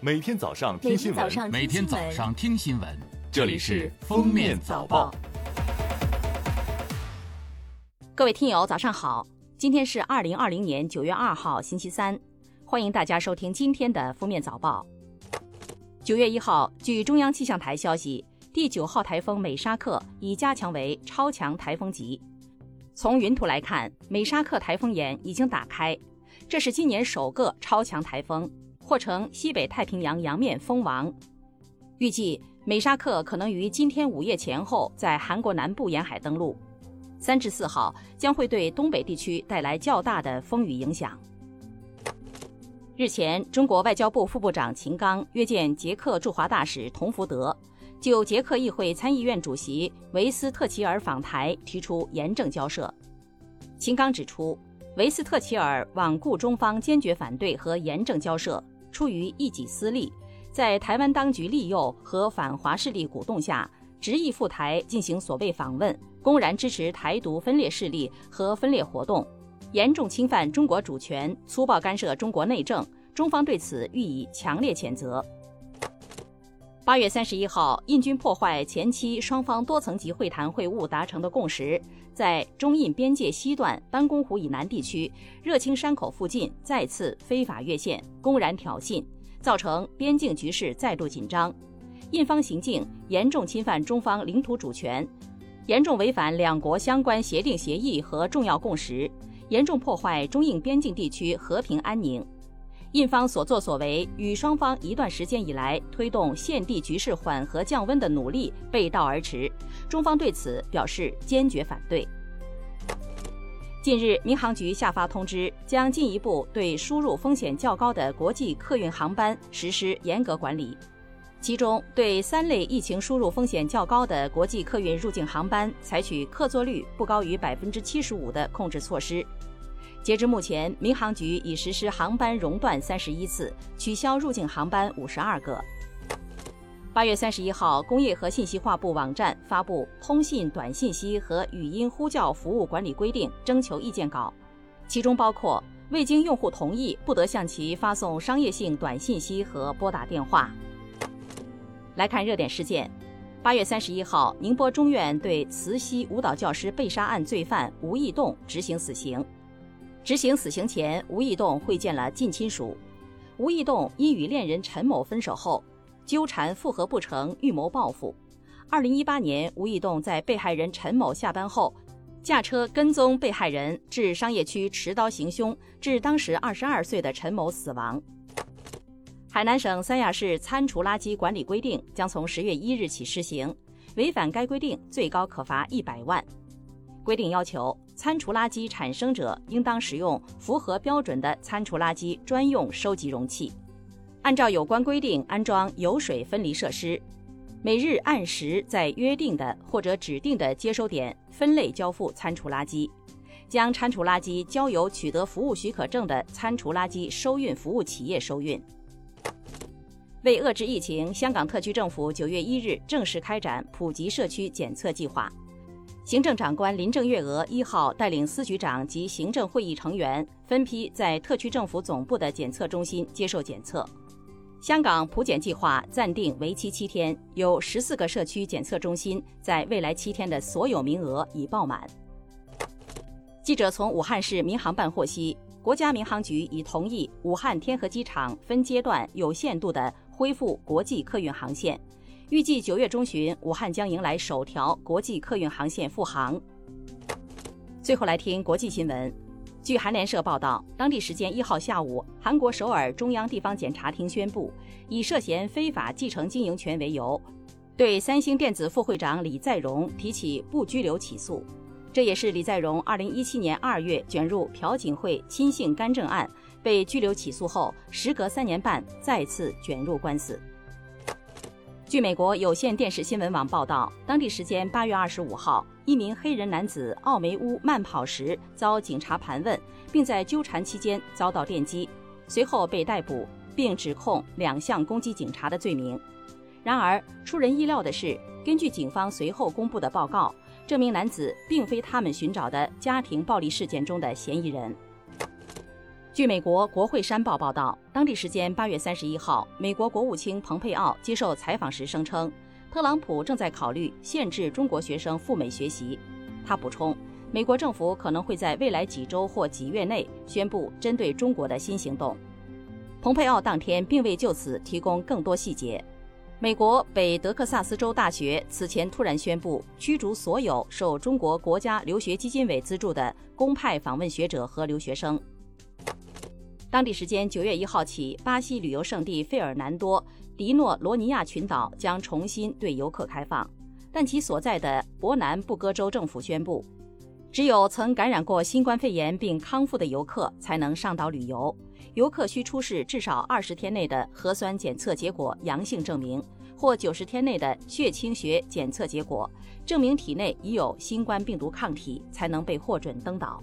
每天早上听新闻，每天早上听新闻，这里是《封面早报》。各位听友，早上好！今天是二零二零年九月二号，星期三，欢迎大家收听今天的《封面早报》。九月一号，据中央气象台消息，第九号台风美沙克已加强为超强台风级。从云图来看，美沙克台风眼已经打开，这是今年首个超强台风。或成西北太平洋洋面风王，预计美沙克可能于今天午夜前后在韩国南部沿海登陆，三至四号将会对东北地区带来较大的风雨影响。日前，中国外交部副部长秦刚约见捷克驻华大使童福德，就捷克议会参议院主席维斯特齐尔访台提出严正交涉。秦刚指出，维斯特齐尔罔顾中方坚决反对和严正交涉。出于一己私利，在台湾当局利诱和反华势力鼓动下，执意赴台进行所谓访问，公然支持台独分裂势力和分裂活动，严重侵犯中国主权，粗暴干涉中国内政，中方对此予以强烈谴责。八月三十一号，印军破坏前期双方多层级会谈会晤达成的共识，在中印边界西段班公湖以南地区热青山口附近再次非法越线，公然挑衅，造成边境局势再度紧张。印方行径严重侵犯中方领土主权，严重违反两国相关协定协议和重要共识，严重破坏中印边境地区和平安宁。印方所作所为与双方一段时间以来推动现地局势缓和降温的努力背道而驰，中方对此表示坚决反对。近日，民航局下发通知，将进一步对输入风险较高的国际客运航班实施严格管理，其中对三类疫情输入风险较高的国际客运入境航班采取客座率不高于百分之七十五的控制措施。截至目前，民航局已实施航班熔断三十一次，取消入境航班五十二个。八月三十一号，工业和信息化部网站发布《通信短信息和语音呼叫服务管理规定》征求意见稿，其中包括未经用户同意不得向其发送商业性短信息和拨打电话。来看热点事件：八月三十一号，宁波中院对慈溪舞蹈教师被杀案罪犯吴义栋执行死刑。执行死刑前，吴义栋会见了近亲属。吴义栋因与恋人陈某分手后，纠缠复合不成，预谋报复。二零一八年，吴义栋在被害人陈某下班后，驾车跟踪被害人至商业区持刀行凶，致当时二十二岁的陈某死亡。海南省三亚市餐厨垃圾管理规定将从十月一日起施行，违反该规定，最高可罚一百万。规定要求，餐厨垃圾产生者应当使用符合标准的餐厨垃圾专用收集容器，按照有关规定安装油水分离设施，每日按时在约定的或者指定的接收点分类交付餐厨垃圾，将餐厨垃圾交由取得服务许可证的餐厨垃圾收运服务企业收运。为遏制疫情，香港特区政府九月一日正式开展普及社区检测计划。行政长官林郑月娥一号带领司局长及行政会议成员分批在特区政府总部的检测中心接受检测。香港普检计划暂定为期七天，有十四个社区检测中心在未来七天的所有名额已爆满。记者从武汉市民航办获悉，国家民航局已同意武汉天河机场分阶段有限度的恢复国际客运航线。预计九月中旬，武汉将迎来首条国际客运航线复航。最后来听国际新闻。据韩联社报道，当地时间一号下午，韩国首尔中央地方检察厅宣布，以涉嫌非法继承经营权为由，对三星电子副会长李在镕提起不拘留起诉。这也是李在镕二零一七年二月卷入朴槿惠亲信干政案被拘留起诉后，时隔三年半再次卷入官司。据美国有线电视新闻网报道，当地时间八月二十五号，一名黑人男子奥梅乌慢跑时遭警察盘问，并在纠缠期间遭到电击，随后被逮捕，并指控两项攻击警察的罪名。然而，出人意料的是，根据警方随后公布的报告，这名男子并非他们寻找的家庭暴力事件中的嫌疑人。据美国国会山报报道，当地时间八月三十一号，美国国务卿蓬佩奥接受采访时声称，特朗普正在考虑限制中国学生赴美学习。他补充，美国政府可能会在未来几周或几月内宣布针对中国的新行动。蓬佩奥当天并未就此提供更多细节。美国北德克萨斯州大学此前突然宣布驱逐所有受中国国家留学基金委资助的公派访问学者和留学生。当地时间九月一号起，巴西旅游胜地费尔南多·迪诺罗尼亚群岛将重新对游客开放，但其所在的伯南布哥州政府宣布，只有曾感染过新冠肺炎并康复的游客才能上岛旅游。游客需出示至少二十天内的核酸检测结果阳性证明，或九十天内的血清学检测结果，证明体内已有新冠病毒抗体，才能被获准登岛。